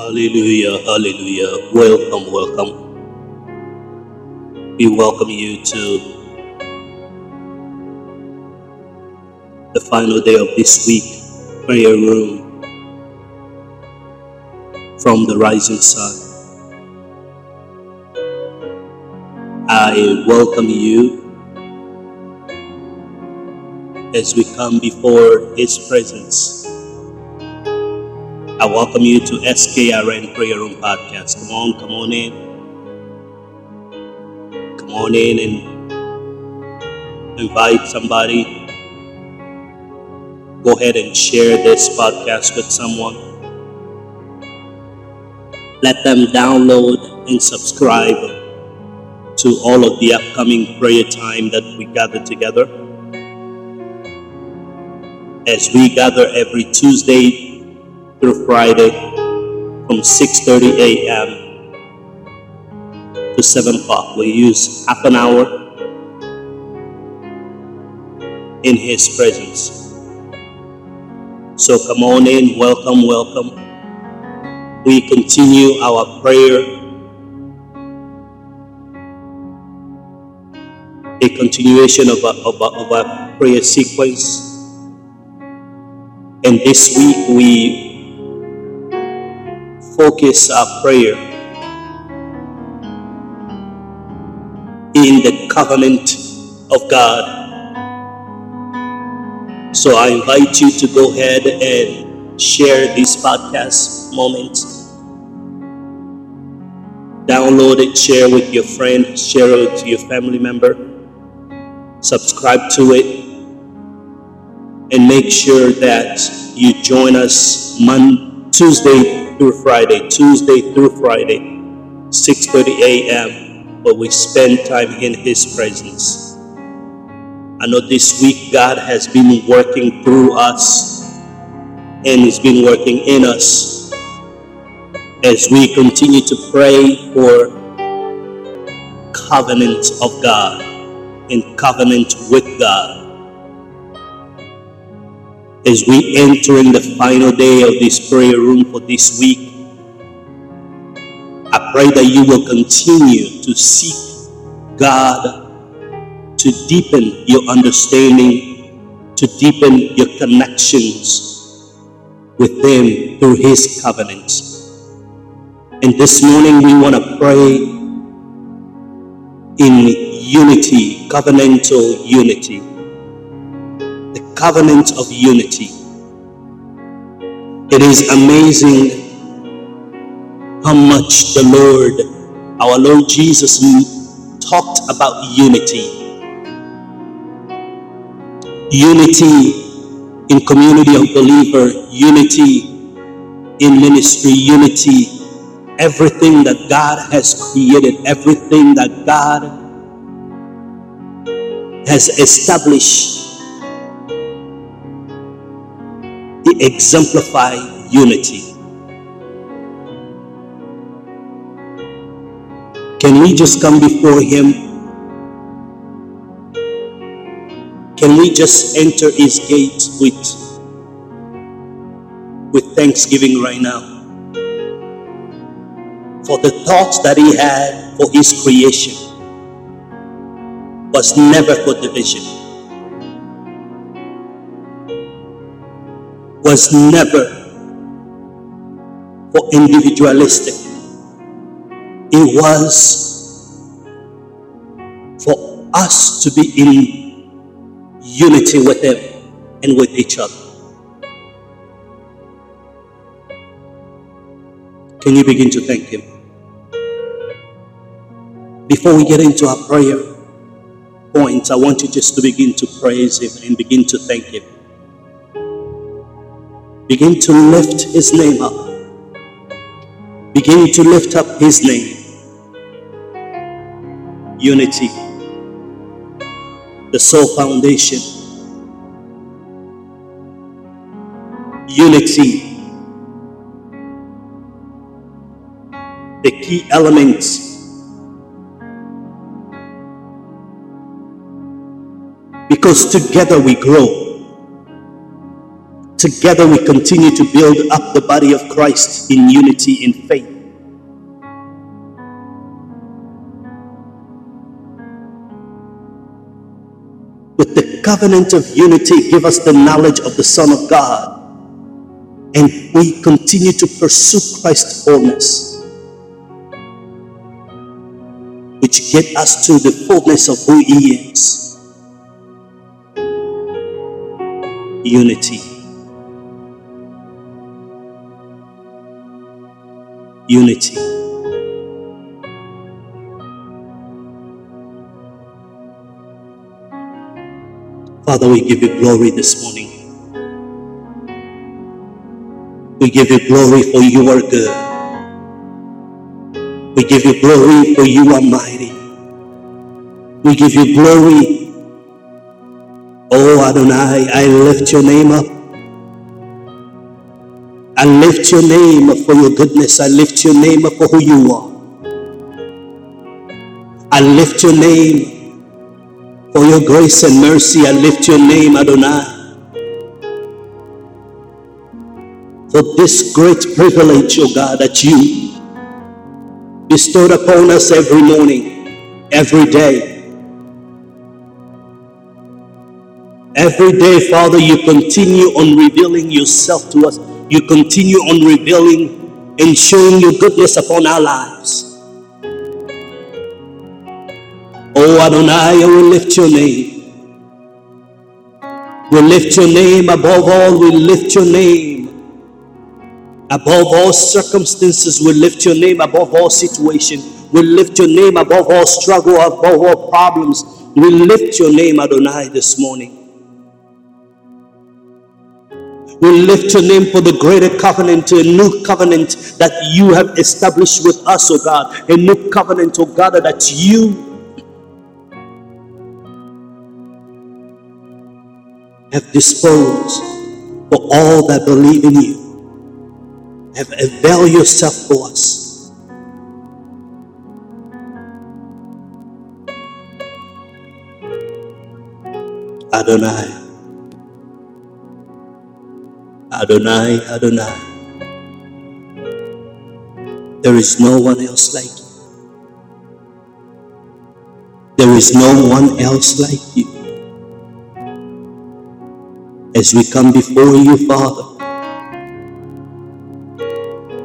Hallelujah, hallelujah. Welcome, welcome. We welcome you to the final day of this week prayer room from the rising sun. I welcome you as we come before His presence. I welcome you to SKRN Prayer Room Podcast. Come on, come on in. Come on in and invite somebody. Go ahead and share this podcast with someone. Let them download and subscribe to all of the upcoming prayer time that we gather together. As we gather every Tuesday through Friday from 6:30 a.m. to 7 o'clock. We use half an hour in His presence. So come on in, welcome, welcome. We continue our prayer, a continuation of our, of our, of our prayer sequence. And this week we focus our prayer in the covenant of God. So I invite you to go ahead and share this podcast moment. Download it, share with your friend, share it to your family member, subscribe to it, and make sure that you join us Monday, Tuesday through Friday, Tuesday through Friday, 6:30 a.m., where we spend time in His presence. I know this week God has been working through us and He's been working in us as we continue to pray for covenant of God and covenant with God as we enter in the final day of this prayer room for this week, I pray that you will continue to seek God to deepen your understanding, to deepen your connections with Him through His covenant. And this morning we want to pray in unity, covenantal unity covenant of unity. It is amazing how much the Lord, our Lord Jesus, talked about unity. Unity in community of believer, unity in ministry, unity, everything that God has created, everything that God has established exemplify unity. Can we just come before Him? Can we just enter His gate with, with thanksgiving right now? For the thoughts that He had for His creation was never for division was never for individualistic. It was for us to be in unity with Him and with each other. Can you begin to thank Him? Before we get into our prayer points, I want you just to begin to praise Him and begin to thank Him. Begin to lift his name up. Begin to lift up his name. Unity, the sole foundation. Unity, the key elements. Because together we grow. Together we continue to build up the body of Christ in unity in faith. With the covenant of unity, give us the knowledge of the Son of God. And we continue to pursue Christ's fullness, which get us to the fullness of who He is. Unity. Unity. Father, we give you glory this morning. We give you glory for you are good. We give you glory for you are mighty. We give you glory. Oh Adonai, I lift your name up. I lift your name for your goodness. I lift your name for who you are. I lift your name for your grace and mercy. I lift your name, Adonai. For this great privilege, O oh God, that you bestowed upon us every morning, every day. Every day, Father, you continue on revealing yourself to us you continue on revealing and showing your goodness upon our lives. Oh Adonai, I will lift your name. We lift your name above all, we lift your name. Above all circumstances, we lift your name above all situation. We lift your name above all struggle, above all problems. We lift your name, Adonai, this morning. We lift your name for the greater covenant, a new covenant that you have established with us, oh God. A new covenant, oh God, that you have disposed for all that believe in you. Have availed yourself for us. Adonai. Adonai, Adonai. There is no one else like you. There is no one else like you. As we come before you, Father,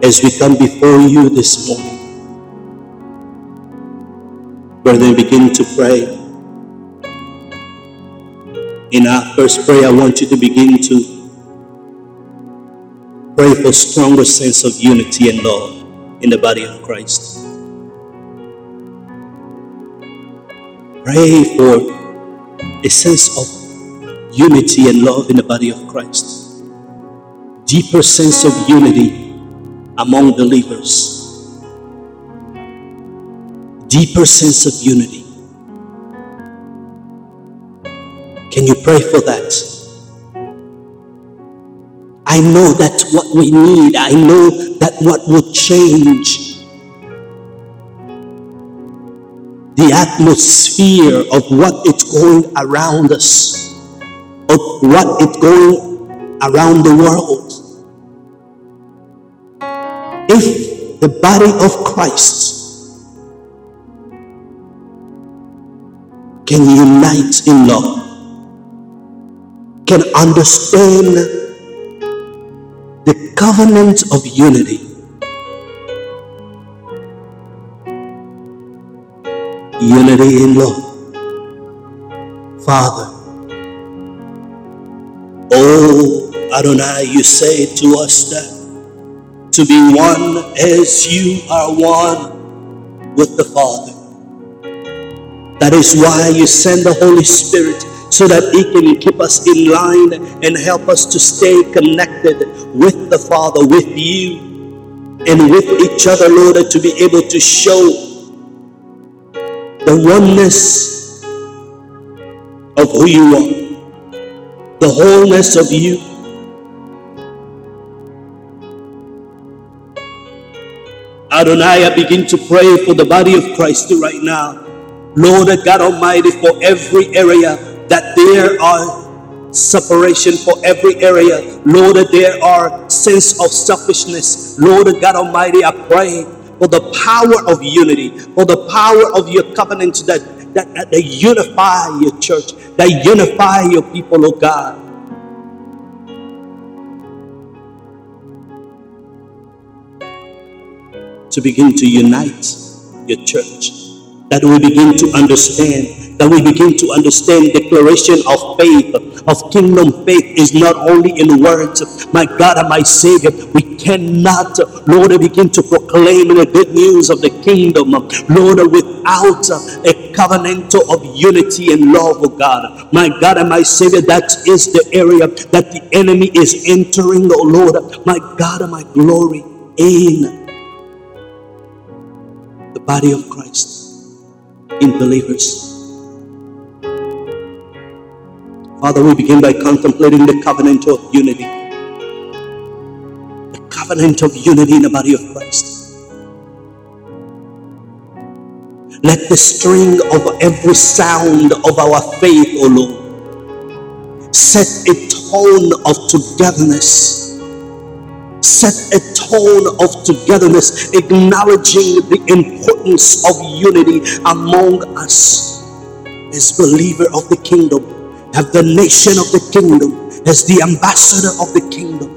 as we come before you this morning, brethren, begin to pray. In our first prayer, I want you to begin to Pray for stronger sense of unity and love in the body of Christ. Pray for a sense of unity and love in the body of Christ. Deeper sense of unity among believers. Deeper sense of unity. Can you pray for that? I know that's what we need. I know that what would change the atmosphere of what is going around us, of what is going around the world. If the body of Christ can unite in love, can understand the covenant of unity. Unity in love. Father, oh Adonai, you say to us that to be one as you are one with the Father. That is why you send the Holy Spirit so that He can keep us in line and help us to stay connected with the Father, with you, and with each other, Lord, to be able to show the oneness of who you are, the wholeness of you. Adonai, I begin to pray for the body of Christ right now. Lord God Almighty, for every area that there are separation for every area. Lord, there are sense of selfishness. Lord God Almighty, I pray for the power of unity, for the power of your covenant that, that, that they unify your church, that unify your people, oh God. To begin to unite your church, that we begin to understand that we begin to understand declaration of faith, of kingdom faith is not only in words. My God and my Savior, we cannot, Lord, begin to proclaim the good news of the kingdom, Lord, without a covenant of unity and love, of God. My God and my Savior, that is the area that the enemy is entering, oh Lord, my God and my glory in the body of Christ, in believers. Father, we begin by contemplating the covenant of unity. The covenant of unity in the body of Christ. Let the string of every sound of our faith, O Lord, set a tone of togetherness. Set a tone of togetherness, acknowledging the importance of unity among us. As believer of the kingdom as the nation of the kingdom, as the ambassador of the kingdom,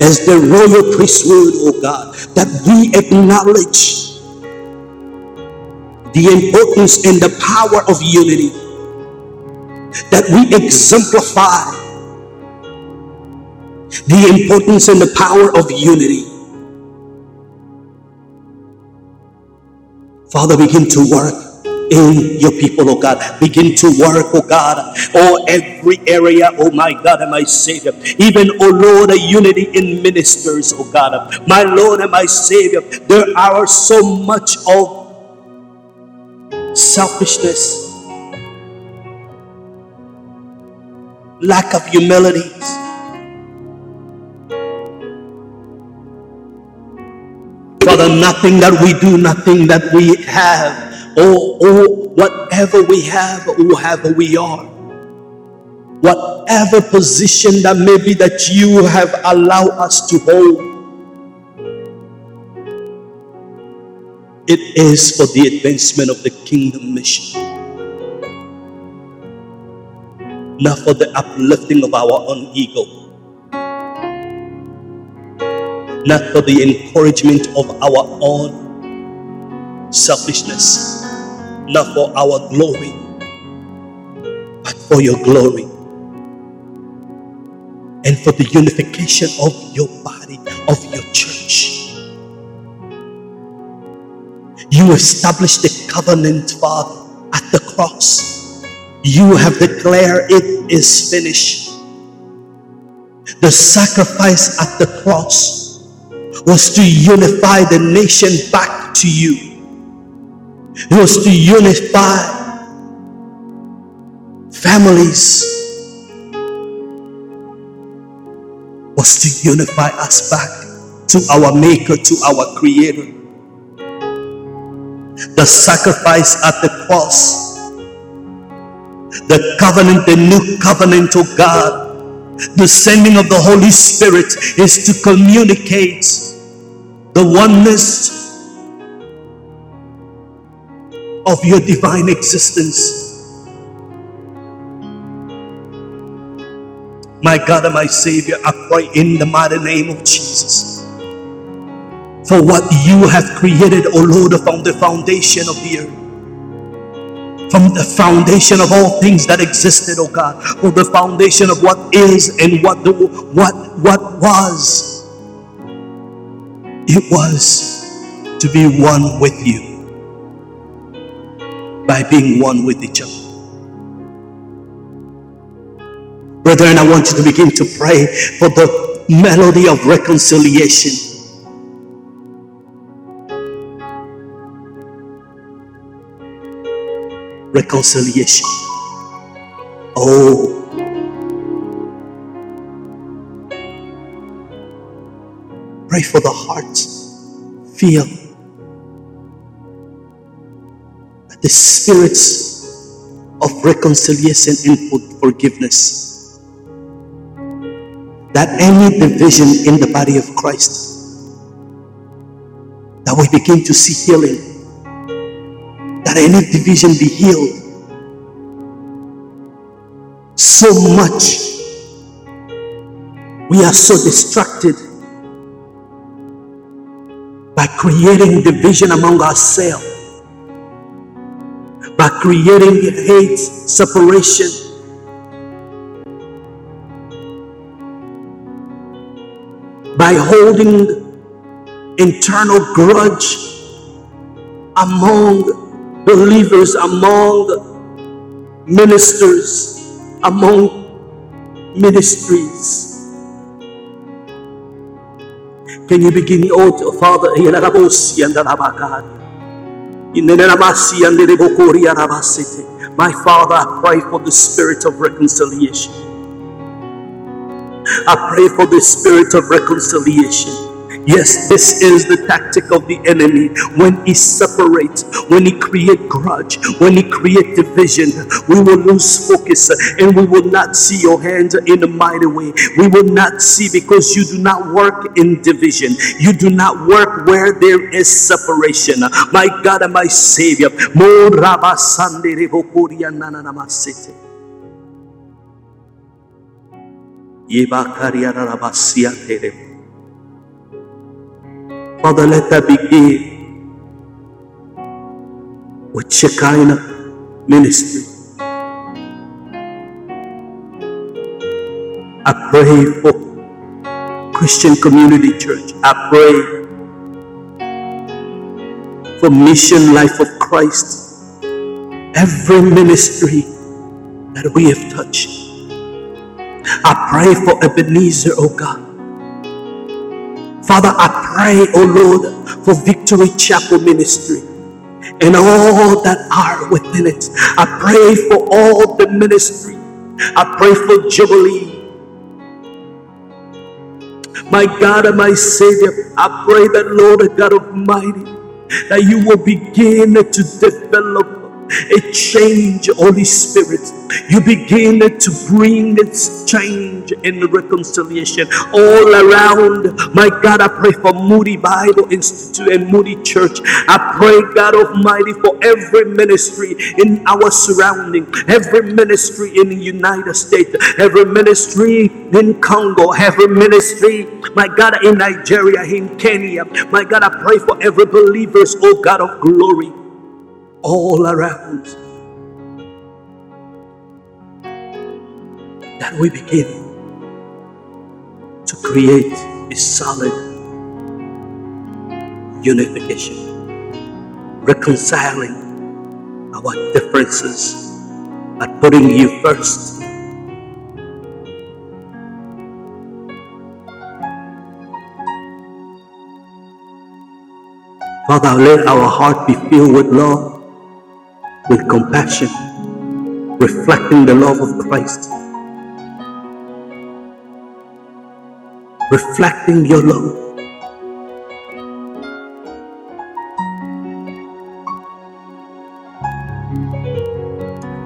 as the royal priesthood, oh God, that we acknowledge the importance and the power of unity, that we exemplify the importance and the power of unity. Father, begin to work in your people, oh God. Begin to work, oh God, oh every area, oh my God and my Savior. Even, oh Lord, a unity in ministers, oh God. My Lord and my Savior, there are so much of selfishness, lack of humility. Father, nothing that we do, nothing that we have or, or whatever we have, or whoever we are, whatever position that may be that you have allowed us to hold, it is for the advancement of the kingdom mission, not for the uplifting of our own ego, not for the encouragement of our own selfishness not for our glory, but for your glory and for the unification of your body, of your church. You established the covenant, Father, at the cross. You have declared it is finished. The sacrifice at the cross was to unify the nation back to you. It was to unify families. Was to unify us back to our Maker, to our Creator. The sacrifice at the cross, the covenant, the new covenant of God, the sending of the Holy Spirit is to communicate the oneness of your divine existence. My God and my Savior, I pray in the mighty name of Jesus for what you have created, O Lord, upon the foundation of the earth. From the foundation of all things that existed, oh God, for the foundation of what is and what the, what what was. It was to be one with you by being one with each other. Brethren, I want you to begin to pray for the melody of reconciliation. Reconciliation. Oh. Pray for the heart. Feel that the spirits of reconciliation and forgiveness. That any division in the body of Christ, that we begin to see healing. That any division be healed. So much we are so distracted by creating division among ourselves, by creating hate, separation. By holding internal grudge among believers, among ministers, among ministries. Can you begin, oh Father, in the and my Father, I pray for the spirit of reconciliation. I pray for the spirit of reconciliation. Yes, this is the tactic of the enemy. When he separates, when he create grudge, when he create division, we will lose focus and we will not see your hand in a mighty way. We will not see because you do not work in division. You do not work where there is separation. My God and my Savior. Father, let that begin with Shekinah ministry. I pray for Christian Community Church. I pray for Mission Life of Christ. Every ministry that we have touched. I pray for Ebenezer, oh God. Father, I pray, oh Lord, for Victory Chapel Ministry and all that are within it. I pray for all the ministry. I pray for Jubilee. My God and my Savior, I pray that Lord God Almighty, that you will begin to develop a change, Holy Spirit. You begin to bring this change in reconciliation all around. My God, I pray for Moody Bible Institute and Moody Church. I pray, God Almighty, for every ministry in our surrounding, every ministry in the United States, every ministry in Congo, every ministry, my God, in Nigeria, in Kenya. My God, I pray for every believers, oh God of glory all around. That we begin to create a solid unification, reconciling our differences by putting you first. Father, let our heart be filled with love with compassion, reflecting the love of Christ, reflecting your love.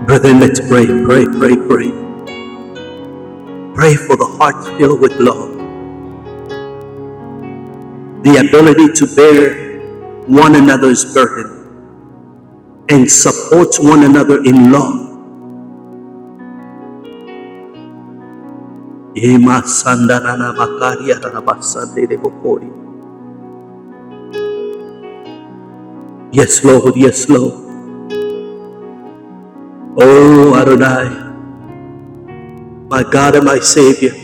Brethren, let's pray, pray, pray, pray. Pray for the heart filled with love. The ability to bear one another's burden and support one another in love. Yes, Lord, yes, Lord. Oh, Adonai, my God and my Savior,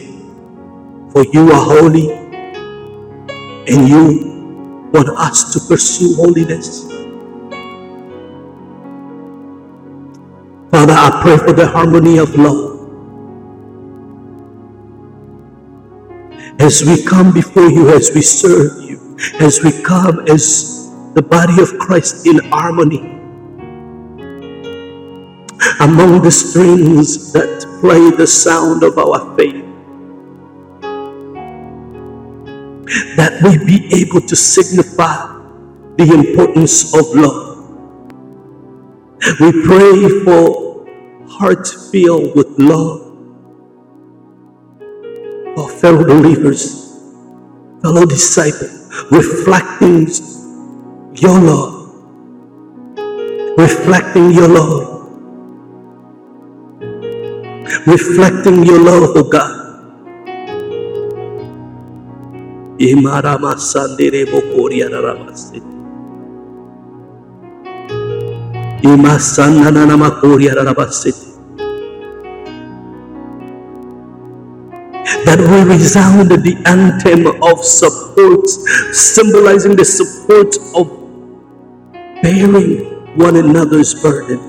for you are holy and you want us to pursue holiness. Father, I pray for the harmony of love. As we come before you, as we serve you, as we come as the body of Christ in harmony, among the strings that play the sound of our faith, that we be able to signify the importance of love. We pray for hearts filled with love for fellow believers, fellow disciples, reflecting your love, reflecting your love, reflecting your love, oh God. Imarama sandere bokoria raramasi. That will resound the anthem of support, symbolizing the support of bearing one another's burden.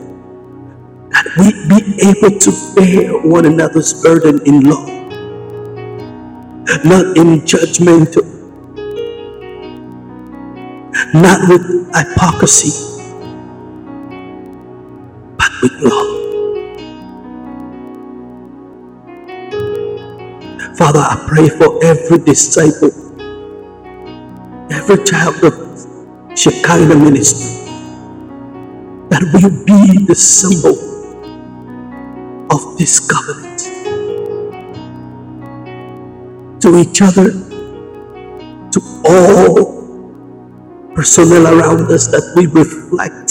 That we be able to bear one another's burden in love, not in judgment, not with hypocrisy, with love. Father, I pray for every disciple, every child of Shekinah ministry that will be the symbol of this covenant to each other, to all personnel around us, that we reflect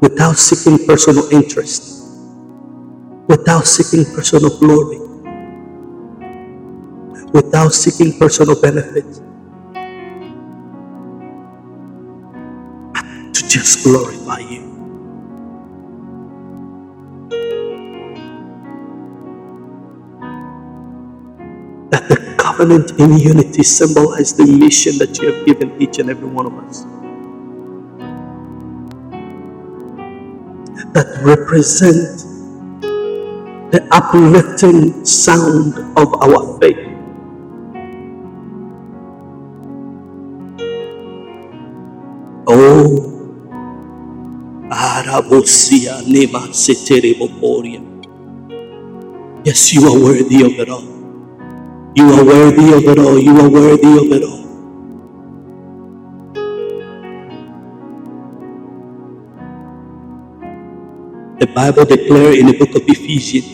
without seeking personal interest, without seeking personal glory, without seeking personal benefit, to just glorify you. That the covenant in unity symbolize the mission that you have given each and every one of us. That represent the uplifting sound of our faith. Oh, Arabosia Nema. Yes, you are worthy of it all. You are worthy of it all. You are worthy of it all. Bible declares in the book of Ephesians,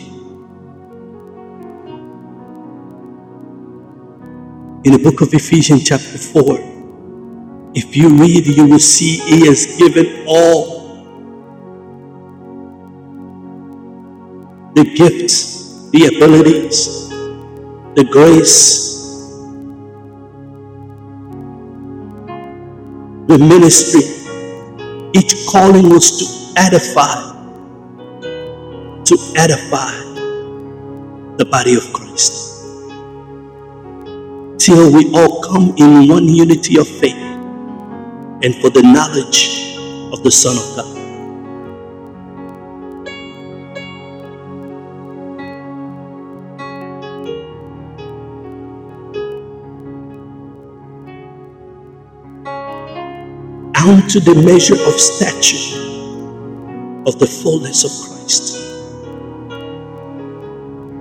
in the book of Ephesians, chapter 4, if you read, you will see He has given all the gifts, the abilities, the grace, the ministry. Each calling was to edify, to edify the body of Christ. Till we all come in one unity of faith and for the knowledge of the Son of God. Unto the measure of stature of the fullness of Christ.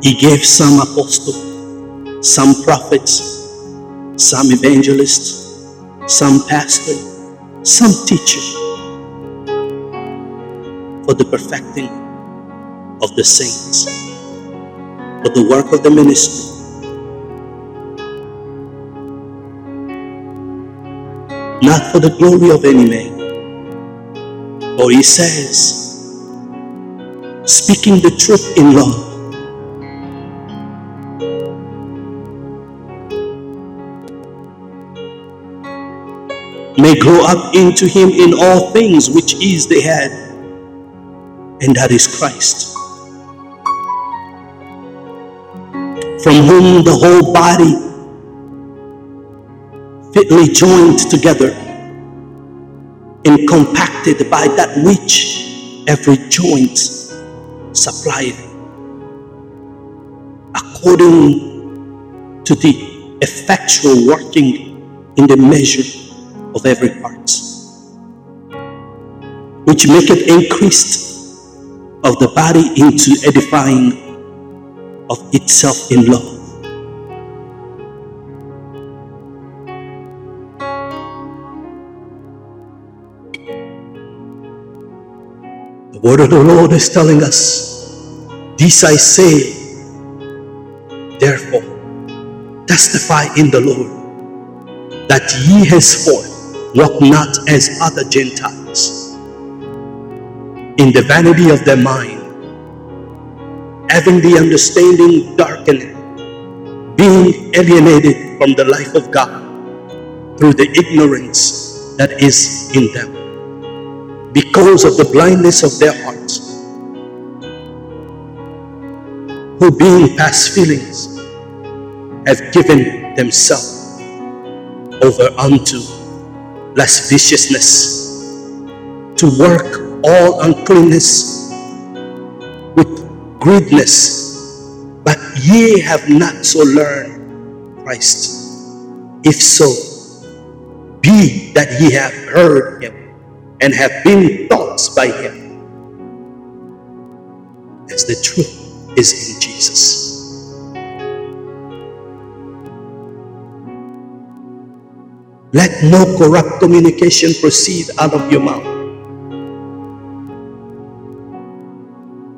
He gave some apostles, some prophets, some evangelists, some pastors, some teachers for the perfecting of the saints, for the work of the ministry, not for the glory of any man. For he says, speaking the truth in love, may grow up into him in all things, which is the head, and that is Christ, from whom the whole body, fitly joined together and compacted by that which every joint supplied, according to the effectual working in the measure of every part, which maketh increased of the body into edifying of itself in love. The word of the Lord is telling us, This I say, therefore, testify in the Lord, that ye henceforth walk not as other Gentiles. In the vanity of their mind, having the understanding darkened, being alienated from the life of God through the ignorance that is in them, because of the blindness of their hearts, who being past feelings have given themselves over unto lasciviousness, to work all uncleanness with greediness, but ye have not so learned Christ. If so, be that ye have heard him and have been taught by him, as the truth is in Jesus. Let no corrupt communication proceed out of your mouth.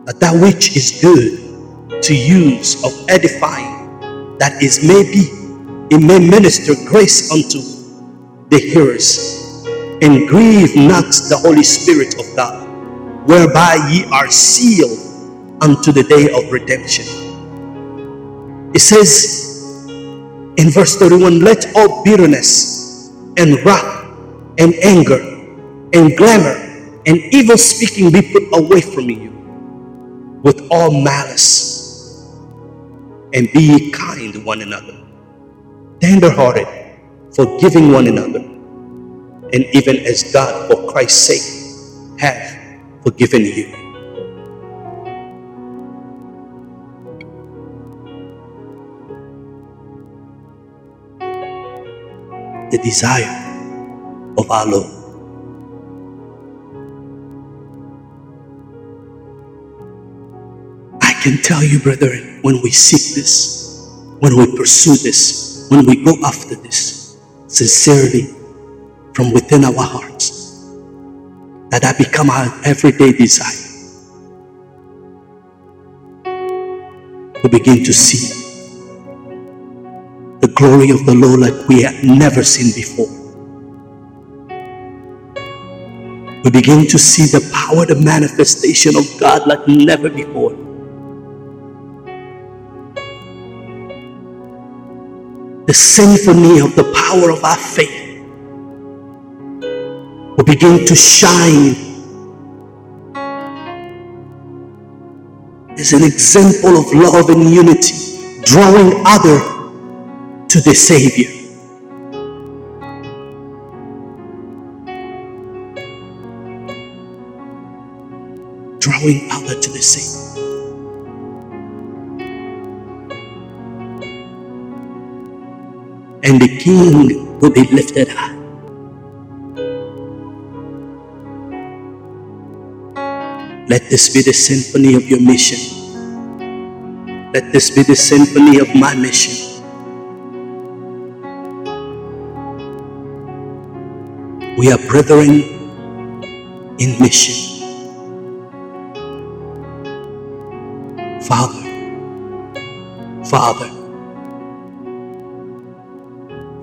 But that which is good to use of edifying, that is maybe it may minister grace unto the hearers, and grieve not the Holy Spirit of God, whereby ye are sealed unto the day of redemption. It says in verse 31 let all bitterness and wrath and anger and glamour and evil speaking be put away from you with all malice. And be kind to one another tender-hearted forgiving one another and even as god for christ's sake hath forgiven you the desire of our Lord. I can tell you, brethren, when we seek this, when we pursue this, when we go after this, sincerely from within our hearts, that that become our everyday desire. We begin to see glory of the Lord like we had never seen before. We begin to see the power, the manifestation of God like never before. The symphony of the power of our faith will begin to shine as an example of love and unity, drawing other to the Savior. Drawing other to the Savior. And the King will be lifted high. Let this be the symphony of your mission. Let this be the symphony of my mission. We are brethren in mission. Father, Father,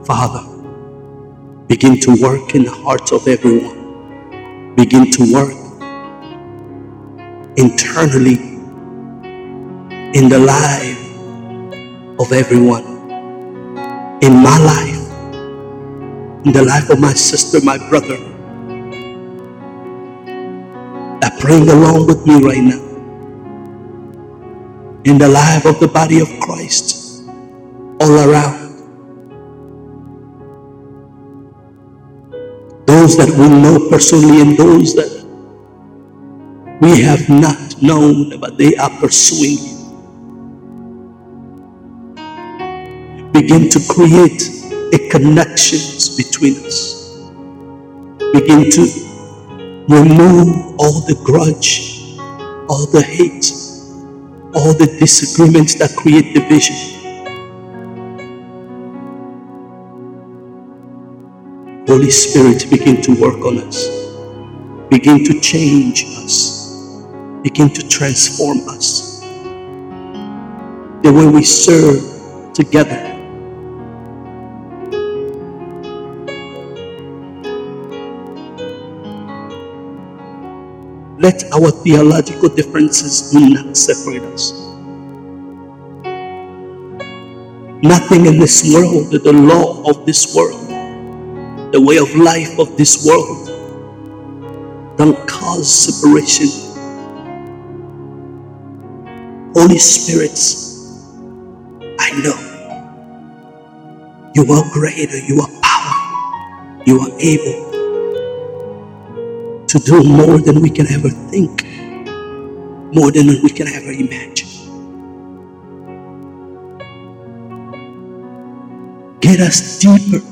Father, begin to work in the hearts of everyone. Begin to work internally in the life of everyone. In my life in the life of my sister, my brother, that praying along with me right now, in the life of the body of Christ, all around. those that we know personally and those that we have not known, but they are pursuing you. Begin to create a connections between us. Begin to remove all the grudge, all the hate, all the disagreements that create division. Holy Spirit, begin to work on us. Begin to change us begin to transform us. The way we serve together. Let our theological differences do not separate us. Nothing in this world, the law of this world, the way of life of this world, don't cause separation Holy Spirit, I know you are greater, you are powerful, you are able to do more than we can ever think, more than we can ever imagine. Get us deeper.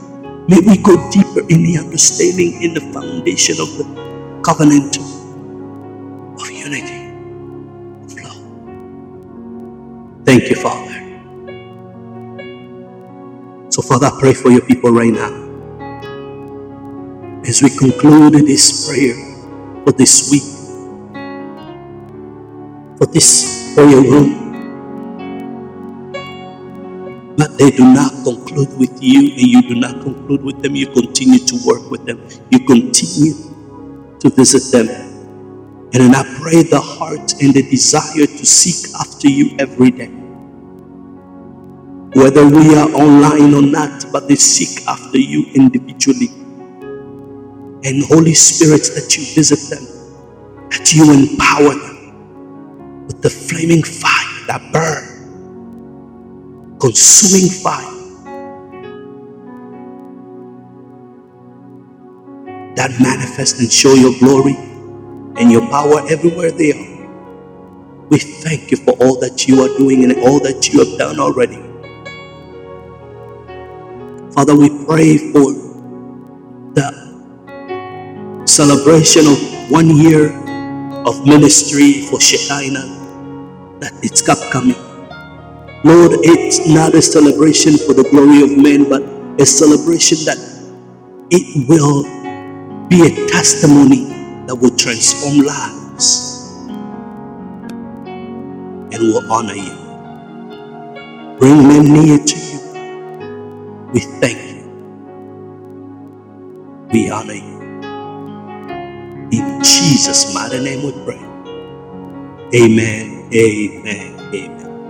May we go deeper in the understanding, in the foundation of the covenant of unity. Of love. Thank you, Father. So, Father, I pray for your people right now. As we conclude this prayer for this week, for this prayer room, but they do not conclude with you and you do not conclude with them. You continue to work with them, you continue to visit them. And then I pray the heart and the desire to seek after you every day whether we are online or not, but they seek after you individually. And Holy Spirit, that you visit them, that you empower them with the flaming fire that burn, consuming fire. That manifest and show your glory and your power everywhere they are. We thank you for all that you are doing and all that you have done already. Father, we pray for celebration of one year of ministry for Shekinah that it's upcoming. Lord, it's not a celebration for the glory of men, but a celebration that it will be a testimony that will transform lives and will honor you. Bring men near to you we thank you. We honor you. Jesus' mighty name we pray. Amen. Amen. Amen.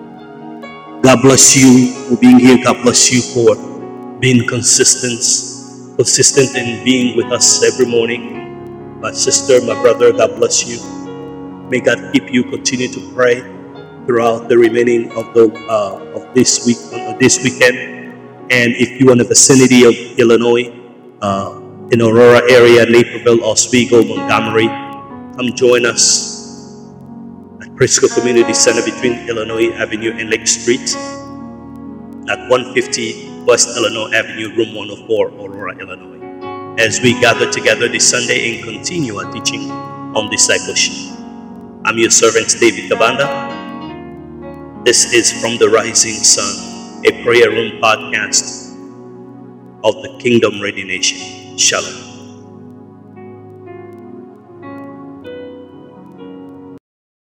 God bless you for being here. God bless you for being consistent, consistent in being with us every morning. My sister, my brother, God bless you. May God keep you. Continue to pray throughout the remaining of the uh, of this week, uh, this weekend. And if you're in the vicinity of Illinois, uh, in Aurora area, Naperville, Oswego, Montgomery, come join us at Prisco Community Center between Illinois Avenue and Lake Street at 150 West Illinois Avenue, room 104, Aurora, Illinois, as we gather together this Sunday and continue our teaching on discipleship. I'm your servant, David Kabanda. This is from the Rising Sun a prayer room podcast of the Kingdom Ready Nation. Shalom.